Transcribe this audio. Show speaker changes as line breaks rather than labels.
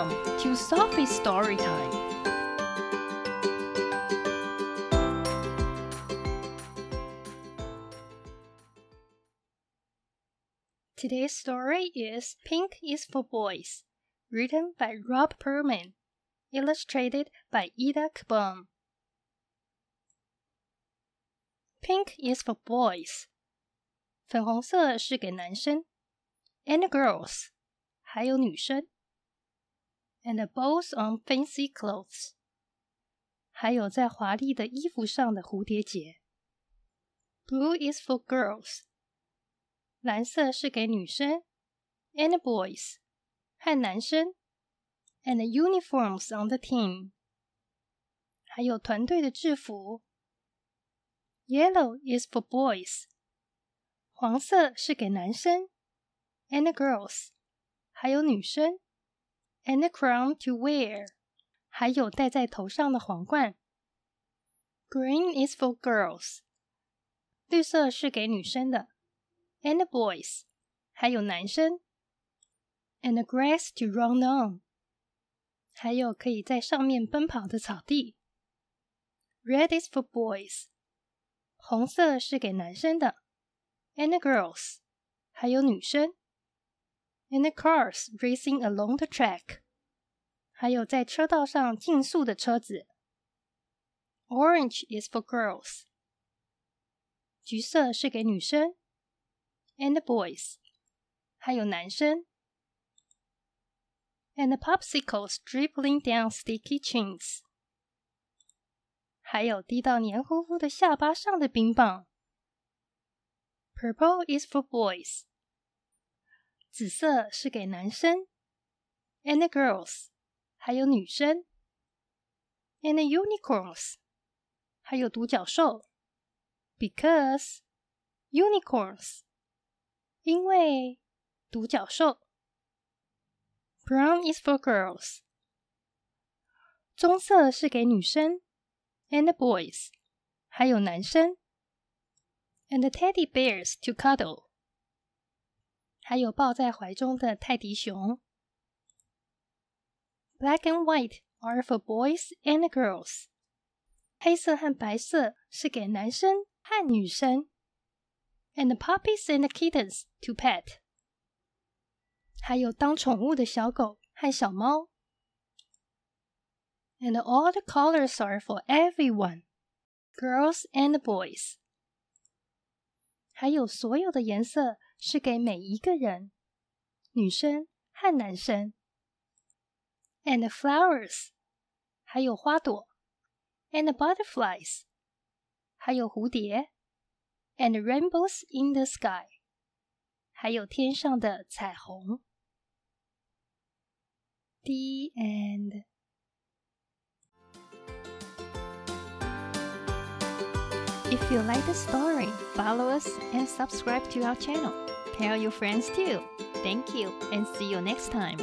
Welcome to Sophie's Story Time. Today's story is Pink is for Boys, written by Robb Pearlman, illustrated by Eda Kaban. Pink is for boys，粉红色是给男生，and girls，还有女生。，and bows on fancy clothes，还有在华丽的衣服上的蝴蝶结。Blue is for girls，蓝色是给女生，and boys，和男生，and uniforms on the team，还有团队的制服。Yellow is for boys，黄色是给男生，and girls，还有女生 ，and a crown to wear，还有戴在头上的皇冠。Green is for girls，绿色是给女生的，and boys，还有男生，and grass to run on，还有可以在上面奔跑的草地。Red is for boys。红色是给男生的，and girls，还有女生 ，and cars racing along the track，还有在车道上竞速的车子。Orange is for girls，橘色是给女生，and boys，还有男生。And popsicles dribbling down sticky chins。还有滴到黏糊糊的下巴上的冰棒。Purple is for boys， 紫色是给男生，and girls，还有女生，and unicorns，还有独角兽，because unicorns，因为独角兽。Brown is for girls，棕色是给女生。and boys，还有男生，and teddy bears to cuddle， 还有抱在怀中的泰迪熊。Black and white are for boys and girls，黑色和白色是给男生和女生。And puppies and kittens to pet，还有当宠物的小狗和小猫。and all the colors are for everyone, girls and boys. 还有所有的颜色 是给每一个人，女生和男生。And flowers，还有花朵，and butterflies，还有蝴蝶，and rainbows in the sky，还有天上的彩虹。The end. If you like the story, follow us and subscribe to our channel. Tell your friends too. Thank you and see you next time.